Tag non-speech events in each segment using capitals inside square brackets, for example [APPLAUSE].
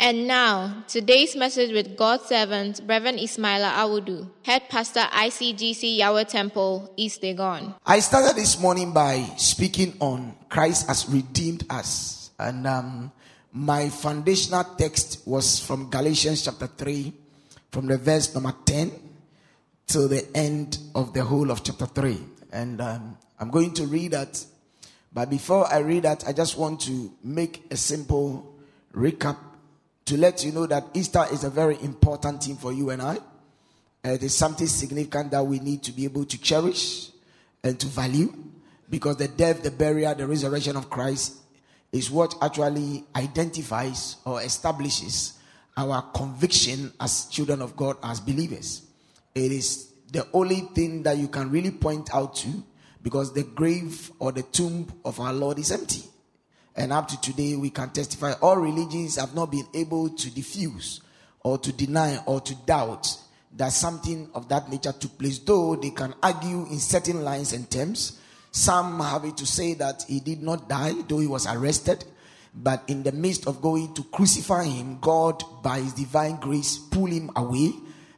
And now, today's message with God's servant, Reverend Ismaila Awudu, Head Pastor ICGC Yahweh Temple, East Legon. I started this morning by speaking on Christ has redeemed us. And um, my foundational text was from Galatians chapter 3, from the verse number 10 till the end of the whole of chapter 3. And um, I'm going to read that. But before I read that, I just want to make a simple recap to let you know that Easter is a very important thing for you and I. Uh, it is something significant that we need to be able to cherish and to value because the death, the burial, the resurrection of Christ is what actually identifies or establishes our conviction as children of God, as believers. It is the only thing that you can really point out to because the grave or the tomb of our Lord is empty. And up to today, we can testify all religions have not been able to diffuse or to deny or to doubt that something of that nature took place, though they can argue in certain lines and terms. Some have it to say that he did not die, though he was arrested. But in the midst of going to crucify him, God, by his divine grace, pulled him away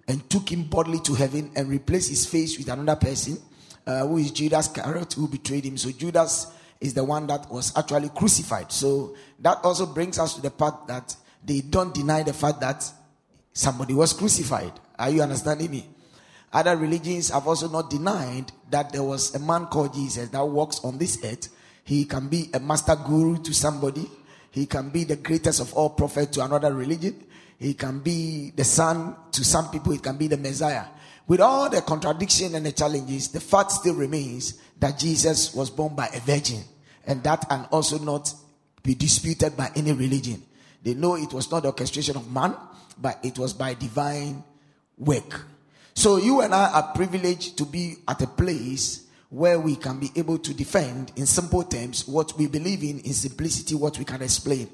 and took him bodily to heaven and replaced his face with another person, uh, who is Judas Iscariot, who betrayed him. So Judas is the one that was actually crucified. So that also brings us to the part that they don't deny the fact that somebody was crucified. Are you understanding me? Other religions have also not denied that there was a man called Jesus that walks on this earth. He can be a master guru to somebody. He can be the greatest of all prophets to another religion. He can be the son to some people. He can be the Messiah. With all the contradiction and the challenges, the fact still remains that Jesus was born by a virgin. And that can also not be disputed by any religion. They know it was not the orchestration of man, but it was by divine work. So you and I are privileged to be at a place where we can be able to defend in simple terms what we believe in, in simplicity, what we can explain.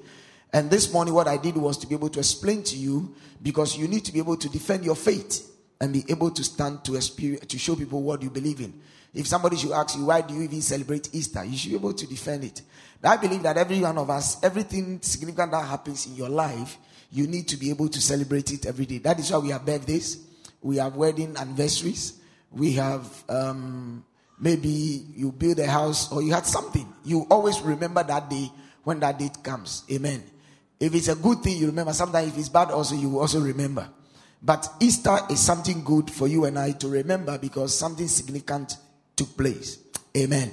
And this morning, what I did was to be able to explain to you because you need to be able to defend your faith and be able to stand to experience, to show people what you believe in. If somebody should ask you, why do you even celebrate Easter? You should be able to defend it. I believe that every one of us, everything significant that happens in your life, you need to be able to celebrate it every day. That is why we have birthdays, we have wedding anniversaries, we have um, maybe you build a house or you had something. You always remember that day when that date comes. Amen. If it's a good thing, you remember. Sometimes if it's bad, also you also remember. But Easter is something good for you and I to remember because something significant took place. Amen.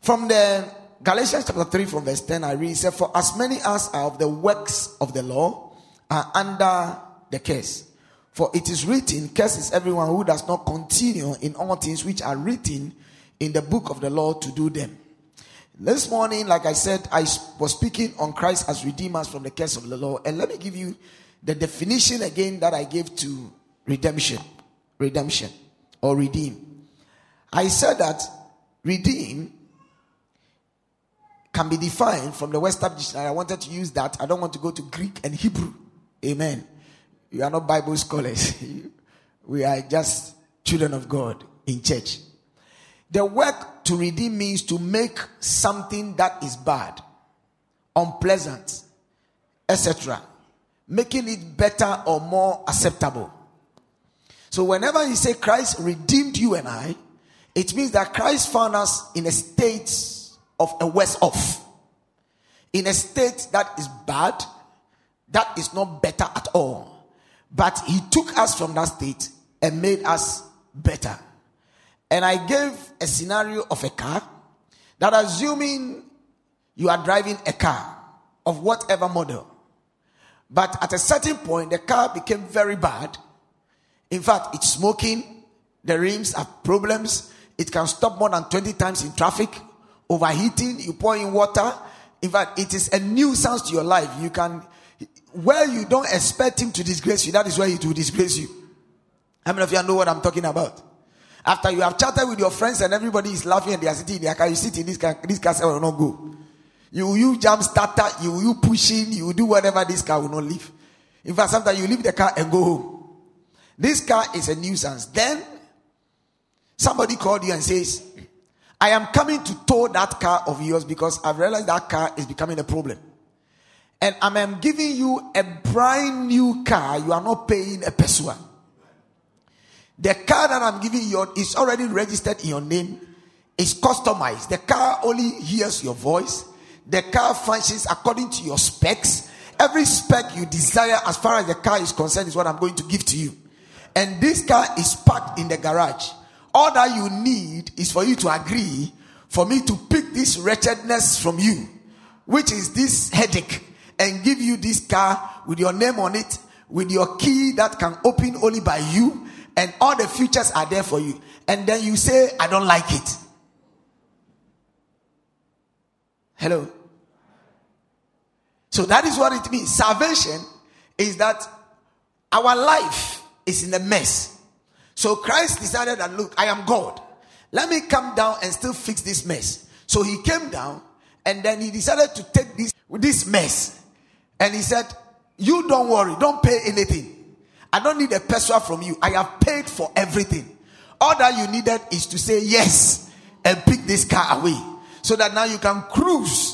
From the Galatians chapter 3 from verse 10, I read, said, For as many as are of the works of the law are under the curse. For it is written, Curse is everyone who does not continue in all things which are written in the book of the law to do them. This morning, like I said, I was speaking on Christ as redeemers from the curse of the law. And let me give you the definition again that I gave to redemption. Redemption or redeem. I said that redeem can be defined from the West dictionary. I wanted to use that. I don't want to go to Greek and Hebrew. Amen. You are not Bible scholars. [LAUGHS] we are just children of God in church. The work to redeem means to make something that is bad, unpleasant, etc., making it better or more acceptable. So, whenever you say Christ redeemed you and I, it means that Christ found us in a state of a worse off, in a state that is bad, that is not better at all. But He took us from that state and made us better. And I gave a scenario of a car that, assuming you are driving a car of whatever model, but at a certain point, the car became very bad. In fact, it's smoking. The rims have problems. It can stop more than 20 times in traffic. Overheating, you pour in water. In fact, it is a nuisance to your life. You can, where you don't expect him to disgrace you, that is where he will disgrace you. How many of you know what I'm talking about? After you have chatted with your friends and everybody is laughing and they are sitting in their car, you sit in this car, this car will oh, not go. You you jump starter, you you push in, you do whatever this car will not leave. In fact, sometimes you leave the car and go home. This car is a nuisance. Then somebody called you and says, I am coming to tow that car of yours because I've realized that car is becoming a problem. And I am giving you a brand new car. You are not paying a pesewa. The car that I'm giving you is already registered in your name. It's customized. The car only hears your voice. The car functions according to your specs. Every spec you desire, as far as the car is concerned, is what I'm going to give to you. And this car is parked in the garage. All that you need is for you to agree for me to pick this wretchedness from you, which is this headache, and give you this car with your name on it, with your key that can open only by you, and all the features are there for you. And then you say, I don't like it. Hello. So that is what it means. Salvation is that our life is in a mess. So Christ decided that, look, I am God. Let me come down and still fix this mess. So he came down and then he decided to take this, this mess. And he said, You don't worry, don't pay anything. I don't need a peso from you. I have paid for everything. All that you needed is to say yes and pick this car away. So that now you can cruise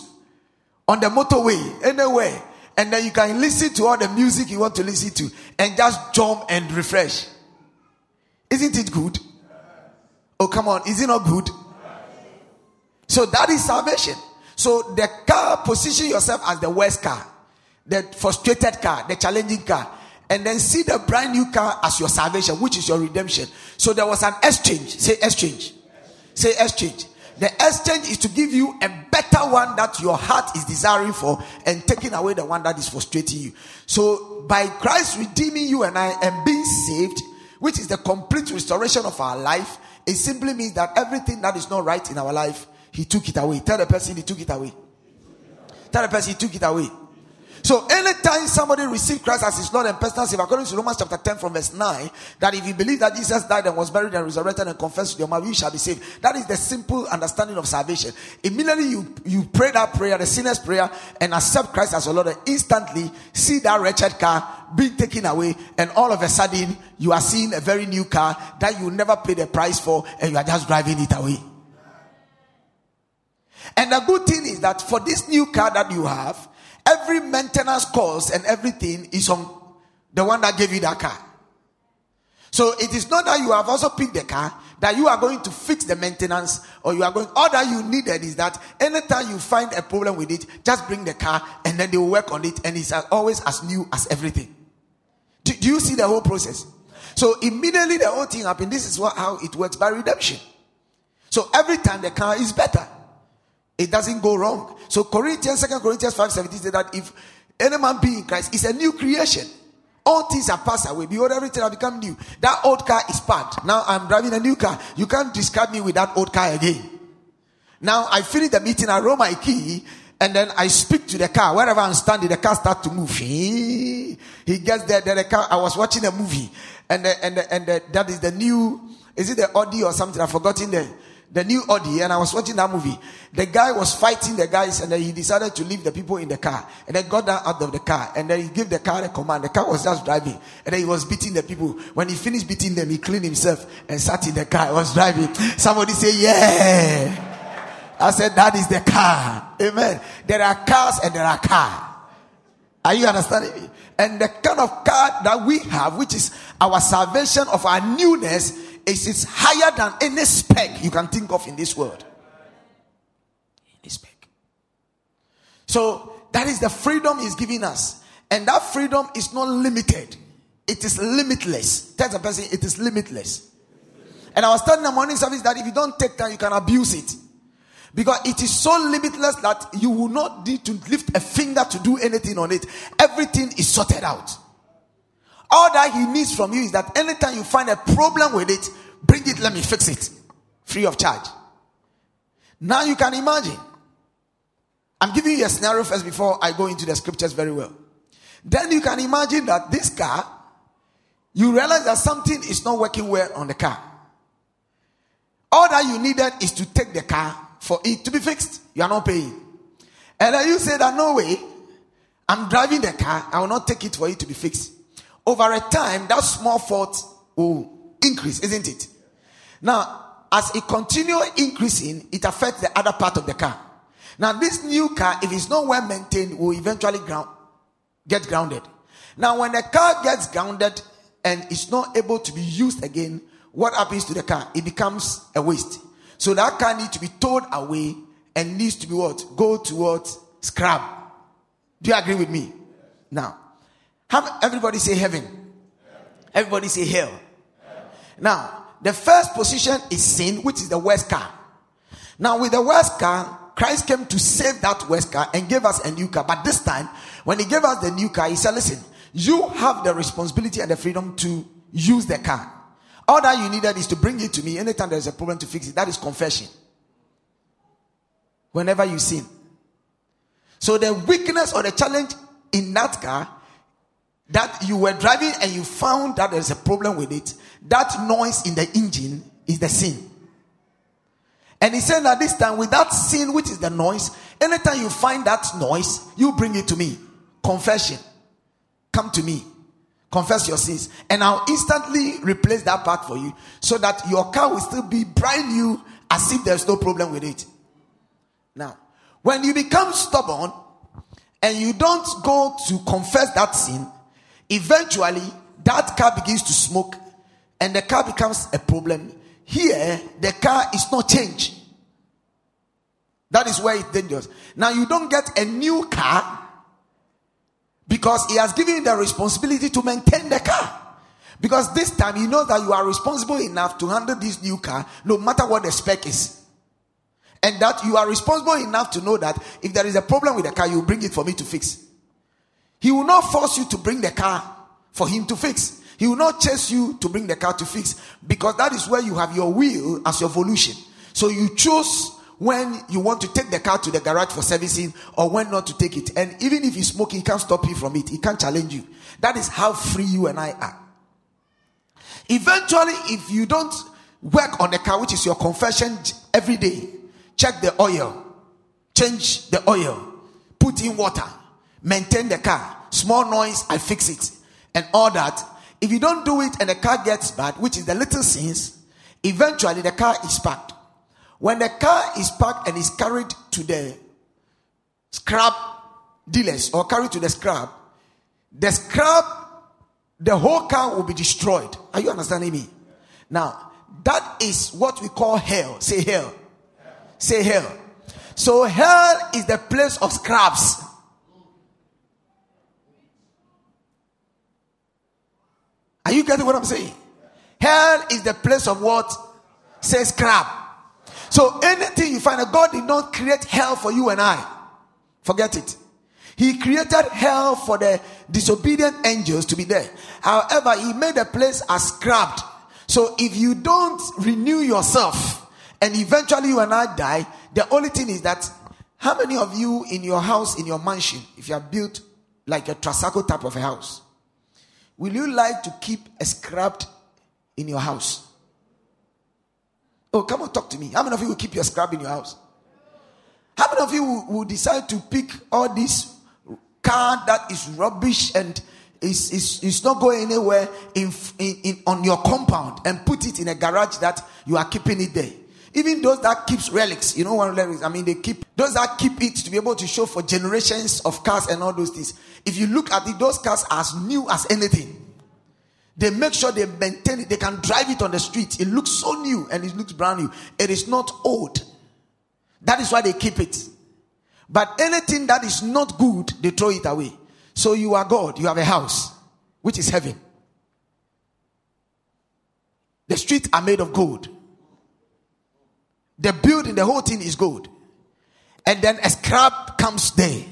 on the motorway, anywhere. And then you can listen to all the music you want to listen to and just jump and refresh. Isn't it good? Oh, come on. Is it not good? So that is salvation. So the car, position yourself as the worst car, the frustrated car, the challenging car, and then see the brand new car as your salvation, which is your redemption. So there was an exchange. Say exchange. Say exchange. The exchange is to give you a better one that your heart is desiring for and taking away the one that is frustrating you. So, by Christ redeeming you and I and being saved, which is the complete restoration of our life, it simply means that everything that is not right in our life, He took it away. Tell the person He took it away. Tell the person He took it away. So anytime somebody receives Christ as his Lord and personal Savior, according to Romans chapter 10 from verse 9, that if you believe that Jesus died and was buried and resurrected and confessed with your mouth, you shall be saved. That is the simple understanding of salvation. Immediately you, you pray that prayer, the sinner's prayer, and accept Christ as your Lord, and instantly see that wretched car being taken away, and all of a sudden you are seeing a very new car that you never paid a price for, and you are just driving it away. And the good thing is that for this new car that you have, Every maintenance cost and everything is on the one that gave you that car. So it is not that you have also picked the car that you are going to fix the maintenance or you are going all that you needed is that anytime you find a problem with it, just bring the car and then they will work on it and it's always as new as everything. Do, do you see the whole process? So immediately the whole thing happened. This is what, how it works by redemption. So every time the car is better. It doesn't go wrong. So Corinthians, Second Corinthians 5 17 says that if any man be in Christ, it's a new creation. All things are passed away. Behold, everything has become new. That old car is parked. Now I'm driving a new car. You can't describe me with that old car again. Now I finish the meeting, I roll my key, and then I speak to the car. Wherever I'm standing, the car starts to move. He, gets there, there the car. I was watching a movie, and the, and the, and the, that is the new. Is it the Audi or something? I've forgotten the the new Audi, and I was watching that movie. The guy was fighting the guys, and then he decided to leave the people in the car, and then got down out of the car, and then he gave the car a command. The car was just driving, and then he was beating the people. When he finished beating them, he cleaned himself and sat in the car. He was driving. Somebody say, "Yeah." I said, "That is the car." Amen. There are cars and there are cars. Are you understanding me? And the kind of car that we have, which is our salvation of our newness, is it's higher than any spec you can think of in this world. Any spec. So that is the freedom he's giving us. And that freedom is not limited. It is limitless. Tell the person it is limitless. And I was telling the morning service that if you don't take time, you can abuse it. Because it is so limitless that you will not need to lift a finger to do anything on it. Everything is sorted out. All that he needs from you is that anytime you find a problem with it, bring it, let me fix it. Free of charge. Now you can imagine. I'm giving you a scenario first before I go into the scriptures very well. Then you can imagine that this car, you realize that something is not working well on the car. All that you needed is to take the car for it to be fixed. You are not paying. And then you say that no way, I'm driving the car, I will not take it for it to be fixed. Over a time, that small fault will increase, isn't it? Now, as it continues increasing, it affects the other part of the car. Now, this new car, if it's not well maintained, will eventually ground, get grounded. Now, when the car gets grounded and is not able to be used again, what happens to the car? It becomes a waste. So that car needs to be towed away and needs to be what? Go towards scrap. Do you agree with me? Now, have everybody say heaven. Everybody say hell. Now, the first position is sin, which is the worst car. Now, with the worst car, Christ came to save that worst car and gave us a new car. But this time, when he gave us the new car, he said, Listen, you have the responsibility and the freedom to use the car. All that you needed is to bring it to me anytime there's a problem to fix it. That is confession. Whenever you sin. So the weakness or the challenge in that car that you were driving and you found that there's a problem with it, that noise in the engine is the sin. And he said that this time, with that sin, which is the noise, anytime you find that noise, you bring it to me. Confession. Come to me confess your sins, and I'll instantly replace that part for you so that your car will still be brand new as if there's no problem with it. Now, when you become stubborn and you don't go to confess that sin, eventually that car begins to smoke and the car becomes a problem. Here, the car is not changed. That is where it's dangerous. Now, you don't get a new car because he has given you the responsibility to maintain the car. Because this time you know that you are responsible enough to handle this new car no matter what the spec is. And that you are responsible enough to know that if there is a problem with the car, you bring it for me to fix. He will not force you to bring the car for him to fix. He will not chase you to bring the car to fix because that is where you have your will as your volition. So you choose when you want to take the car to the garage for servicing or when not to take it. And even if you smoke, he can't stop you from it. He can't challenge you. That is how free you and I are. Eventually, if you don't work on the car, which is your confession every day, check the oil, change the oil, put in water, maintain the car, small noise, I fix it, and all that. If you don't do it and the car gets bad, which is the little sins, eventually the car is packed. When the car is parked and is carried to the scrap dealers or carried to the scrap, the scrap, the whole car will be destroyed. Are you understanding me? Now, that is what we call hell. Say hell. Say hell. So hell is the place of scraps. Are you getting what I'm saying? Hell is the place of what? Says crap. So anything you find, God did not create hell for you and I. Forget it. He created hell for the disobedient angels to be there. However, he made the place as scrapped. So if you don't renew yourself and eventually you and I die, the only thing is that how many of you in your house, in your mansion, if you are built like a Tricycle type of a house, will you like to keep a scrapped in your house? Oh, come on, talk to me. How many of you will keep your scrap in your house? How many of you will, will decide to pick all this car that is rubbish and is, is, is not going anywhere in, in, in, on your compound and put it in a garage that you are keeping it there? Even those that keeps relics, you know what relics? I mean, they keep those that keep it to be able to show for generations of cars and all those things. If you look at it, those cars as new as anything. They make sure they maintain it. They can drive it on the street. It looks so new and it looks brand new. It is not old. That is why they keep it. But anything that is not good, they throw it away. So you are God. You have a house, which is heaven. The streets are made of gold. The building, the whole thing is gold. And then a scrap comes there.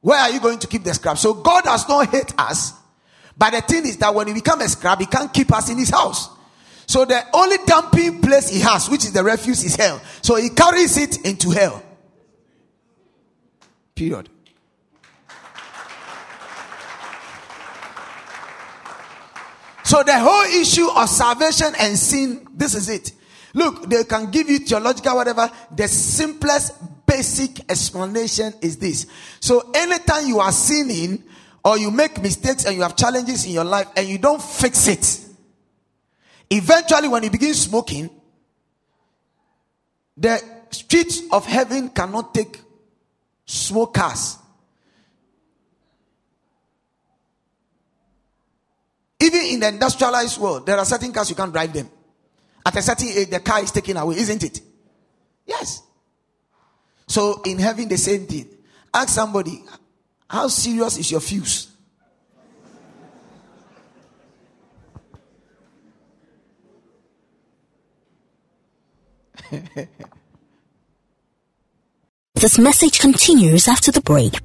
Where are you going to keep the scrap? So God does not hate us. But the thing is that when he become a scrap, he can't keep us in his house. So the only dumping place he has, which is the refuse, is hell. So he carries it into hell. Period. So the whole issue of salvation and sin, this is it. Look, they can give you theological whatever. The simplest basic explanation is this. So anytime you are sinning or you make mistakes and you have challenges in your life and you don't fix it, eventually when you begin smoking, the streets of heaven cannot take smokers. Even in the industrialized world, there are certain cars you can't drive them. At a certain age, the car is taken away, isn't it? Yes. So in heaven, the same thing. Ask somebody, how serious is your fuse? [LAUGHS] This message continues after the break.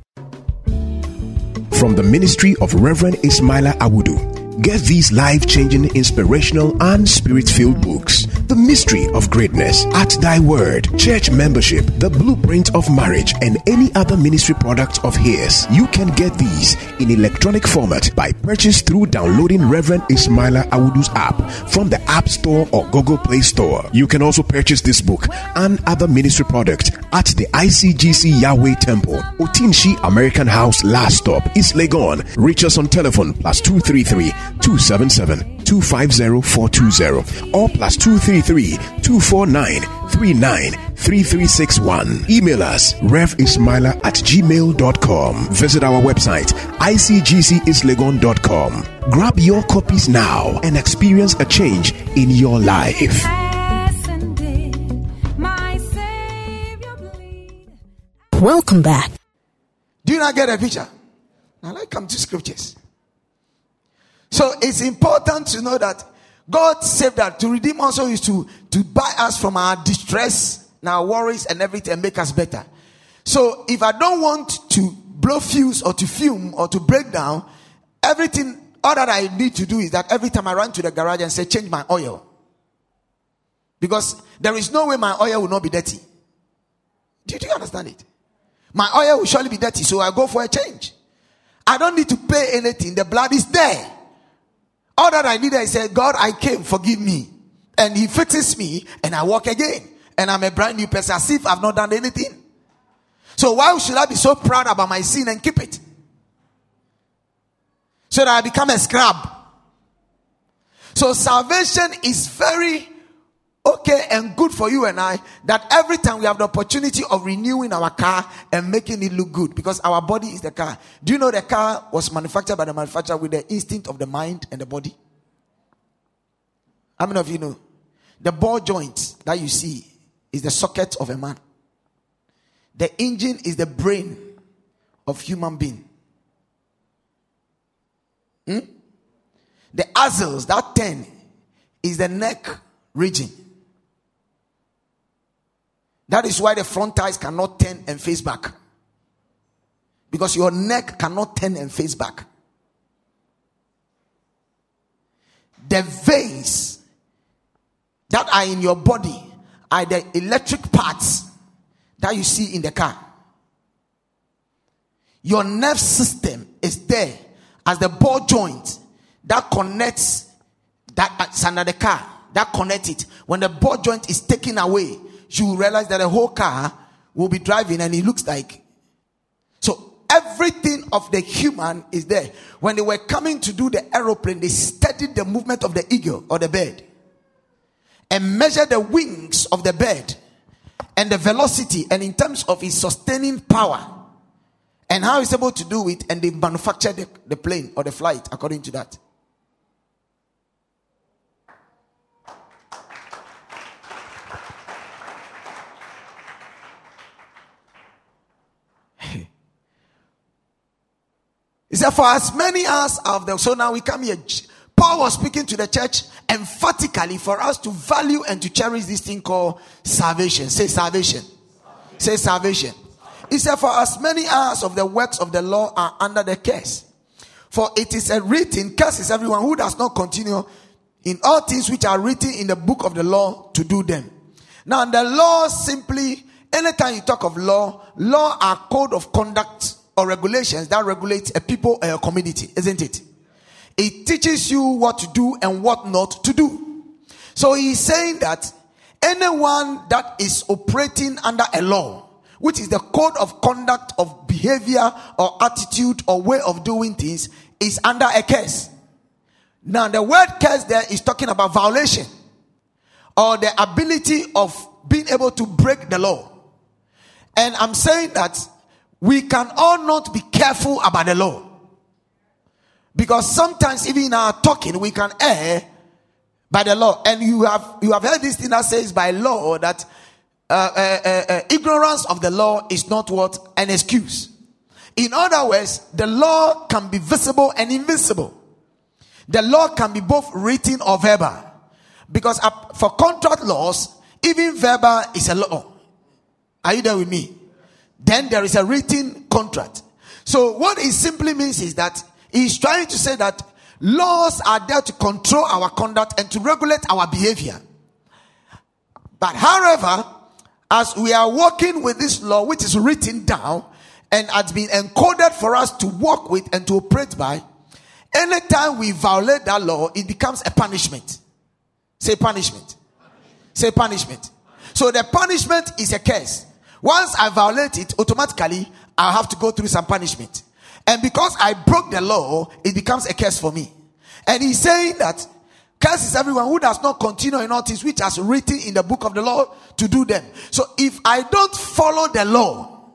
From the ministry of Reverend Ismaila Awudu. Get these life changing, inspirational, and spirit filled books The Mystery of Greatness, At Thy Word, Church Membership, The Blueprint of Marriage, and any other ministry product of his. You can get these in electronic format by purchase through downloading Reverend Ismaila Awudu's app from the App Store or Google Play Store. You can also purchase this book and other ministry product at the ICGC Yahweh Temple, Otinshi American House Last Stop, East Legon. Reach us on telephone plus 233 277 250 420 or plus 233 249 393361. Email us revismaila at gmail.com. Visit our website icgcislegon.com. Grab your copies now and experience a change in your life. Welcome back. Do you not get a picture? Now let's come to scriptures. So it's important to know that God saved that to redeem us also is to, to buy us from our distress, and our worries, and everything and make us better. So if I don't want to blow fuse or to fume or to break down, everything all that I need to do is that every time I run to the garage and say, change my oil. Because there is no way my oil will not be dirty. Do you understand it? My oil will surely be dirty, so I go for a change. I don't need to pay anything. The blood is there. All that I needed, I said, God, I came, forgive me. And He fixes me, and I walk again. And I'm a brand new person, as if I've not done anything. So why should I be so proud about my sin and keep it? So that I become a scrub. So salvation is very okay and good for you and I that every time we have the opportunity of renewing our car and making it look good because our body is the car. Do you know the car was manufactured by the manufacturer with the instinct of the mind and the body? How many of you know? The ball joint that you see is the socket of a man. The engine is the brain of human being. Hmm? The axles that turn is the neck region. That is why the front tires cannot turn and face back. Because your neck cannot turn and face back. The veins that are in your body are the electric parts that you see in the car. Your nerve system is there as the ball joint that connects that uh, under the car that connects it. When the ball joint is taken away, you realize that a whole car will be driving and it looks like. So everything of the human is there. When they were coming to do the aeroplane, they studied the movement of the eagle or the bird and measured the wings of the bird and the velocity and in terms of its sustaining power and how it's able to do it and they manufactured the, the plane or the flight according to that. He said, For as many as of them. So now we come here. Paul was speaking to the church emphatically for us to value and to cherish this thing called salvation. Say salvation. Say salvation. He said, For as many as of the works of the law are under the curse. For it is a written, curse is everyone who does not continue in all things which are written in the book of the law to do them. Now, the law simply, anytime you talk of law, law are code of conduct or regulations that regulate a people or a community, isn't it? It teaches you what to do and what not to do. So he's saying that anyone that is operating under a law, which is the code of conduct of behavior or attitude or way of doing things, is under a curse. Now, the word curse there is talking about violation or the ability of being able to break the law. And I'm saying that we can all not be careful about the law. Because sometimes even in our talking, we can err by the law. And you have you have heard this thing that says by law that uh, uh, uh, uh ignorance of the law is not what an excuse. In other words, the law can be visible and invisible. The law can be both written or verbal. Because for contract laws, even verbal is a law. Are you there with me? Then there is a written contract. So what it simply means is that he's trying to say that laws are there to control our conduct and to regulate our behavior. But however, as we are working with this law, which is written down and has been encoded for us to work with and to operate by, anytime we violate that law, it becomes a punishment. Say punishment. Say punishment. So the punishment is a curse. Once I violate it, automatically I have to go through some punishment. And because I broke the law, it becomes a curse for me. And he's saying that curse is everyone who does not continue in all things which has written in the book of the law to do them. So if I don't follow the law,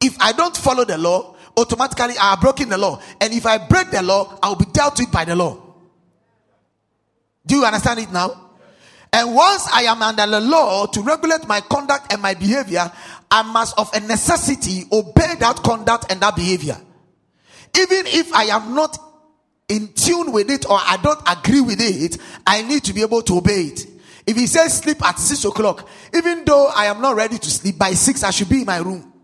if I don't follow the law, automatically I have broken the law. And if I break the law, I will be dealt with by the law. Do you understand it now? And once I am under the law to regulate my conduct and my behavior, I must of a necessity obey that conduct and that behavior. Even if I am not in tune with it or I don't agree with it, I need to be able to obey it. If he says sleep at six o'clock, even though I am not ready to sleep by six, I should be in my room.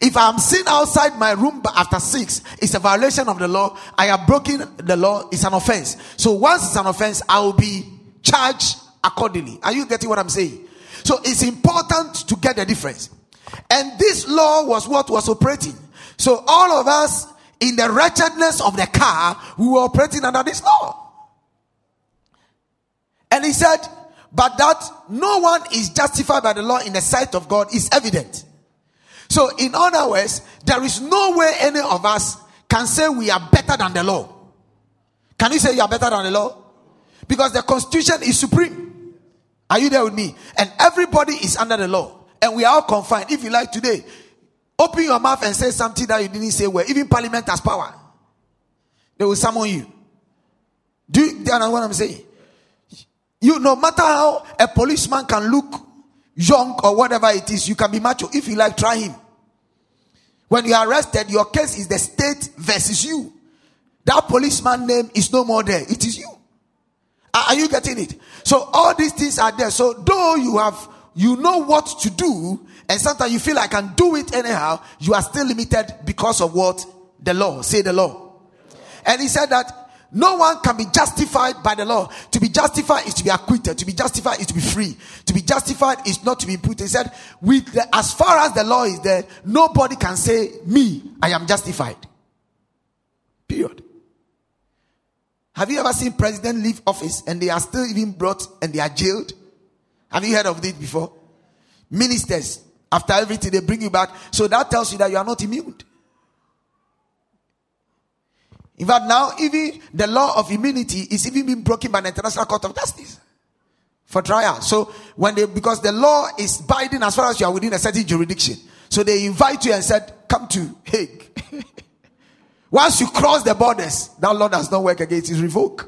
If I'm seen outside my room after six, it's a violation of the law. I have broken the law. It's an offense. So once it's an offense, I will be charged accordingly. Are you getting what I'm saying? So it's important to get the difference. And this law was what was operating. So all of us in the wretchedness of the car, we were operating under this law. And he said, but that no one is justified by the law in the sight of God is evident. So, in other words, there is no way any of us can say we are better than the law. Can you say you are better than the law? Because the constitution is supreme. Are you there with me? And everybody is under the law. And we are all confined. If you like today, open your mouth and say something that you didn't say well. Even parliament has power. They will summon you. Do you, you what I'm saying? You, no matter how a policeman can look young or whatever it is, you can be macho. If you like, try him. When you are arrested, your case is the state versus you. That policeman name is no more there. It is you. Are you getting it? So all these things are there. So though you have, you know what to do, and sometimes you feel I can do it anyhow, you are still limited because of what? The law. Say the law. And he said that no one can be justified by the law. To be justified is to be acquitted. To be justified is to be free. To be justified is not to be put. He said, with the, as far as the law is there, nobody can say, me, I am justified. Period. Have you ever seen president leave office and they are still even brought and they are jailed? Have you heard of this before? Ministers, after everything, they bring you back. So that tells you that you are not immune. In fact, now even the law of immunity is even being broken by the International Court of Justice for trial. So when they because the law is binding as far as you are within a certain jurisdiction, so they invite you and said, "Come to Hague." [LAUGHS] Once you cross the borders, that law does not work again; it is revoked.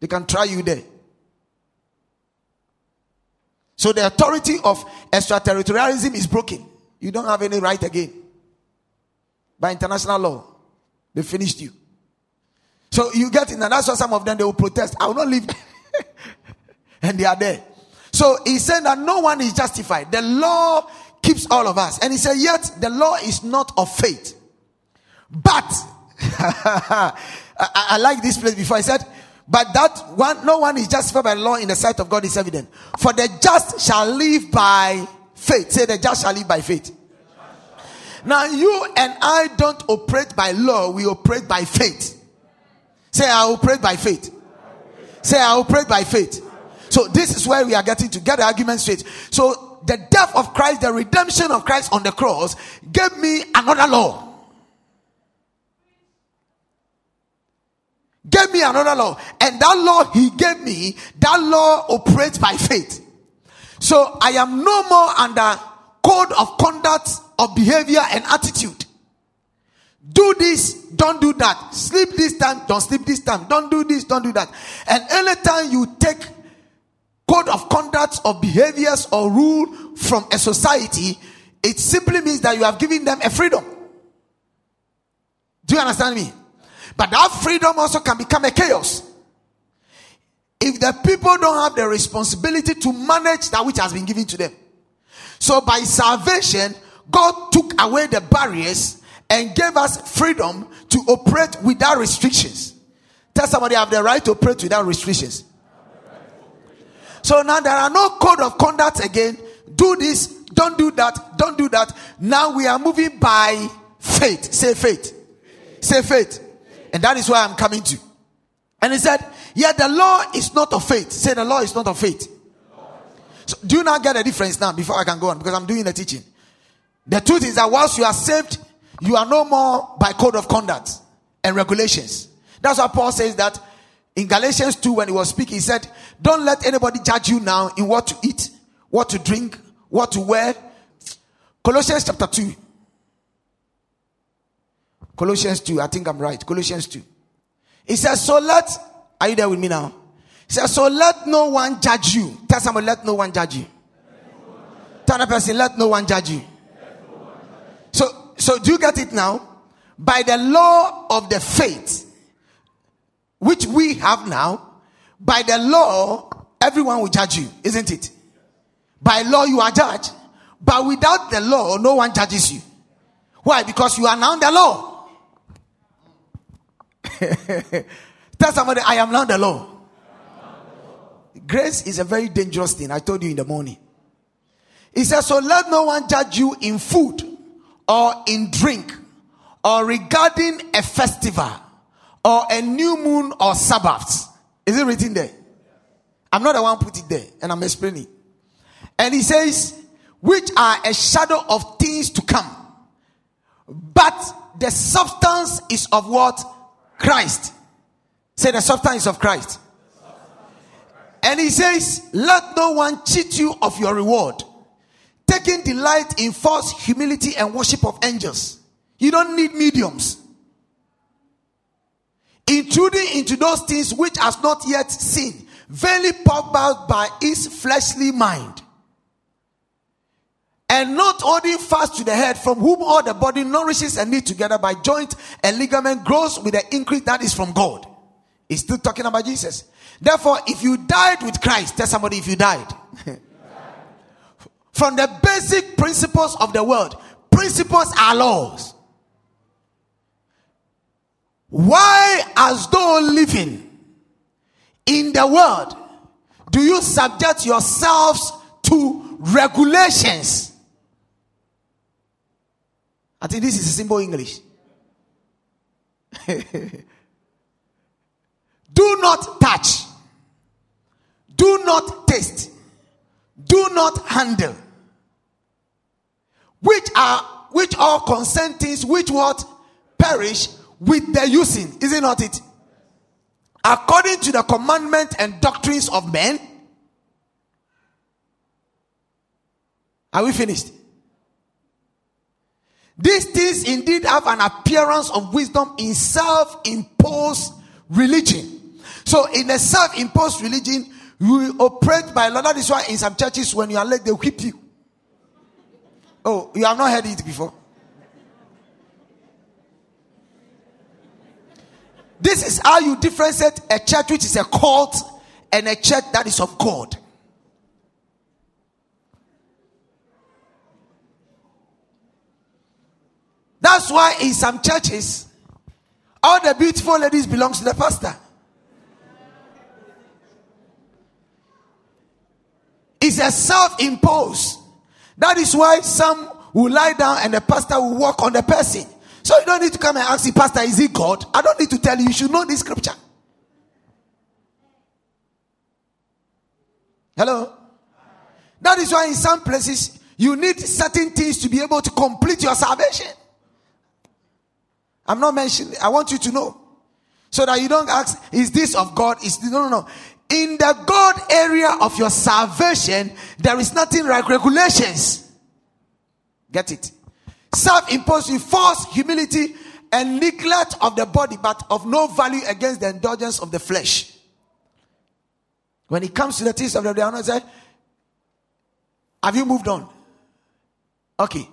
They can try you there. So the authority of extraterritorialism is broken. You don't have any right again. By international law, they finished you. So you get in, and that's why some of them they will protest. I will not leave. [LAUGHS] and they are there. So he said that no one is justified. The law keeps all of us. And he said, Yet the law is not of faith. But [LAUGHS] I, I like this place before. I said, But that one no one is justified by law in the sight of God is evident. For the just shall live by faith. Say the just shall live by faith. Now you and I don't operate by law, we operate by faith. Say I operate by faith. Say I operate by faith. So this is where we are getting to get the argument straight. So the death of Christ, the redemption of Christ on the cross gave me another law. Gave me another law. And that law he gave me, that law operates by faith. So I am no more under code of conduct of behavior and attitude. Do this, don't do that. Sleep this time, don't sleep this time. Don't do this, don't do that. And anytime you take code of conduct or behaviors or rule from a society, it simply means that you have given them a freedom. Do you understand me? But that freedom also can become a chaos. If the people don't have the responsibility to manage that which has been given to them. So by salvation, God took away the barriers and gave us freedom to operate without restrictions. Tell somebody I have the right to operate without restrictions. So now there are no code of conduct again. Do this, don't do that, don't do that. Now we are moving by faith. Say faith. Say faith. And that is why I'm coming to. And he said, Yeah, the law is not of faith. Say the law is not of faith. So do you not get a difference now before I can go on? Because I'm doing the teaching. The truth is that once you are saved, you are no more by code of conduct and regulations. That's why Paul says that in Galatians 2, when he was speaking, he said, Don't let anybody judge you now in what to eat, what to drink, what to wear. Colossians chapter 2. Colossians 2, I think I'm right. Colossians 2. He says, So let, are you there with me now? He says, So let no one judge you. Tell someone, let no one judge you. Tell a person, let no one judge you. So, so do you get it now? By the law of the faith, which we have now, by the law, everyone will judge you, isn't it? By law, you are judged. But without the law, no one judges you. Why? Because you are now the law. [LAUGHS] Tell somebody, I am not the law. Grace is a very dangerous thing. I told you in the morning. He says, So let no one judge you in food or in drink or regarding a festival or a new moon or Sabbaths. Is it written there? I'm not the one put it there, and I'm explaining. And he says, which are a shadow of things to come. But the substance is of what? Christ. Say the substance of Christ. And he says, Let no one cheat you of your reward, taking delight in false humility and worship of angels. You don't need mediums. Intruding into those things which has not yet seen, very puffed by his fleshly mind. And not holding fast to the head, from whom all the body nourishes and knit together by joint and ligament grows with the increase that is from God. He's still talking about Jesus. Therefore, if you died with Christ, tell somebody if you died. [LAUGHS] From the basic principles of the world, principles are laws. Why, as though living in the world, do you subject yourselves to regulations? I think this is simple English. [LAUGHS] Do not touch. Do not taste. Do not handle. Which are which all consent things which what perish with their using. Is it not it? According to the commandment and doctrines of men. Are we finished? These things indeed have an appearance of wisdom in self imposed religion. So, in a self imposed religion, you operate by law. That is why in some churches, when you are late, they whip you. Oh, you have not heard it before. This is how you differentiate a church which is a cult and a church that is of God. That's why in some churches, all the beautiful ladies belongs to the pastor. It's a self-imposed. That is why some will lie down and the pastor will walk on the person. So you don't need to come and ask the pastor, is he God? I don't need to tell you, you should know this scripture. Hello? That is why in some places you need certain things to be able to complete your salvation. I'm not mentioning, I want you to know. So that you don't ask, is this of God? Is no no no. In the God area of your salvation, there is nothing like regulations. Get it? Self-imposed force, humility, and neglect of the body, but of no value against the indulgence of the flesh. When it comes to the things of the day, I Have you moved on? Okay.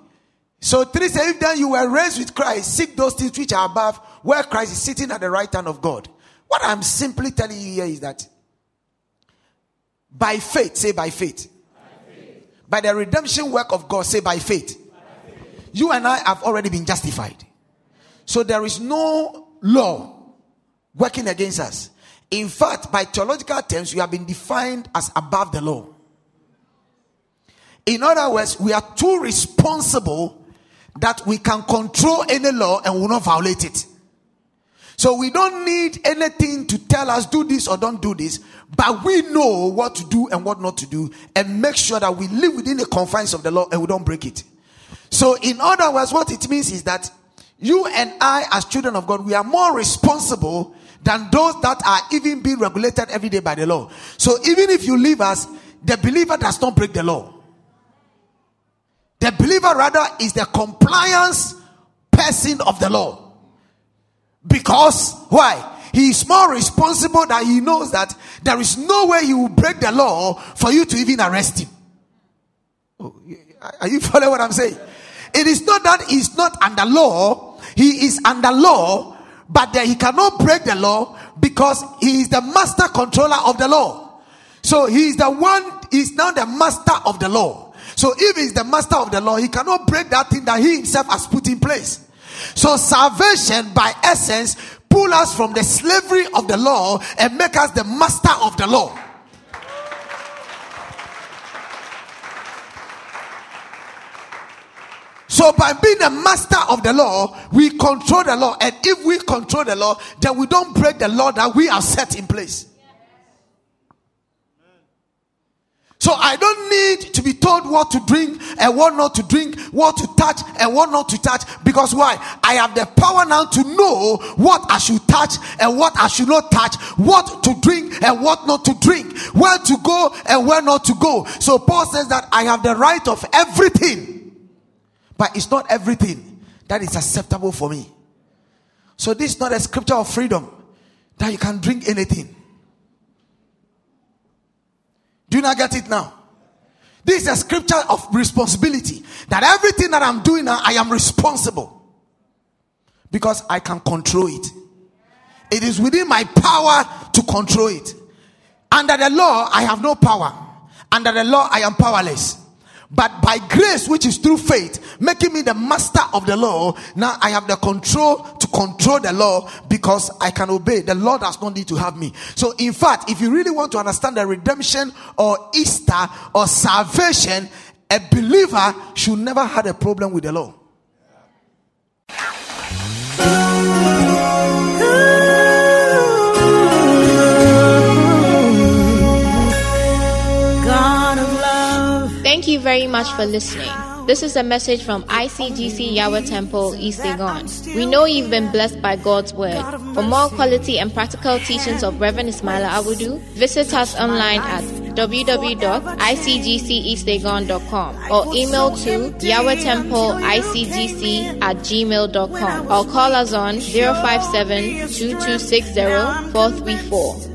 So three say, if then you were raised with Christ, seek those things which are above, where Christ is sitting at the right hand of God. What I'm simply telling you here is that by faith, say by faith. By, faith. by the redemption work of God, say by faith. by faith. You and I have already been justified. So there is no law working against us. In fact, by theological terms, we have been defined as above the law. In other words, we are too responsible that we can control any law and will not violate it. So we don't need anything to tell us do this or don't do this, but we know what to do and what not to do and make sure that we live within the confines of the law and we don't break it. So in other words, what it means is that you and I as children of God, we are more responsible than those that are even being regulated every day by the law. So even if you leave us, the believer does not break the law. The believer rather is the compliance person of the law. Because why? He is more responsible that he knows that there is no way he will break the law for you to even arrest him. Oh, are you [LAUGHS] following what I'm saying? It is not that he's not under law, he is under law, but that he cannot break the law because he is the master controller of the law. So he is the one, he's now the master of the law. So if he's the master of the law, he cannot break that thing that he himself has put in place. So salvation by essence pull us from the slavery of the law and make us the master of the law. So by being a master of the law, we control the law. And if we control the law, then we don't break the law that we have set in place. So I don't need to be told what to drink and what not to drink, what to touch and what not to touch. Because why? I have the power now to know what I should touch and what I should not touch, what to drink and what not to drink, where to go and where not to go. So Paul says that I have the right of everything, but it's not everything that is acceptable for me. So this is not a scripture of freedom that you can drink anything. Do you not get it now? This is a scripture of responsibility. That everything that I'm doing now, I am responsible. Because I can control it. It is within my power to control it. Under the law, I have no power. Under the law, I am powerless. But by grace, which is through faith, making me the master of the law, now I have the control to control the law because I can obey. The Lord does not need to have me. So, in fact, if you really want to understand the redemption or Easter or salvation, a believer should never have a problem with the law. Thank you very much for listening. This is a message from ICGC Yahweh Temple, East Legon. We know you've been blessed by God's word. For more quality and practical teachings of Reverend Ismaila Abudu, visit us online at www.icgceastlegon.com or email to yahwehtemple.icgc at gmail.com or call us on 057 2260 434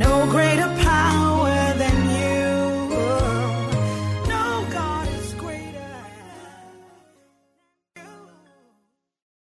no greater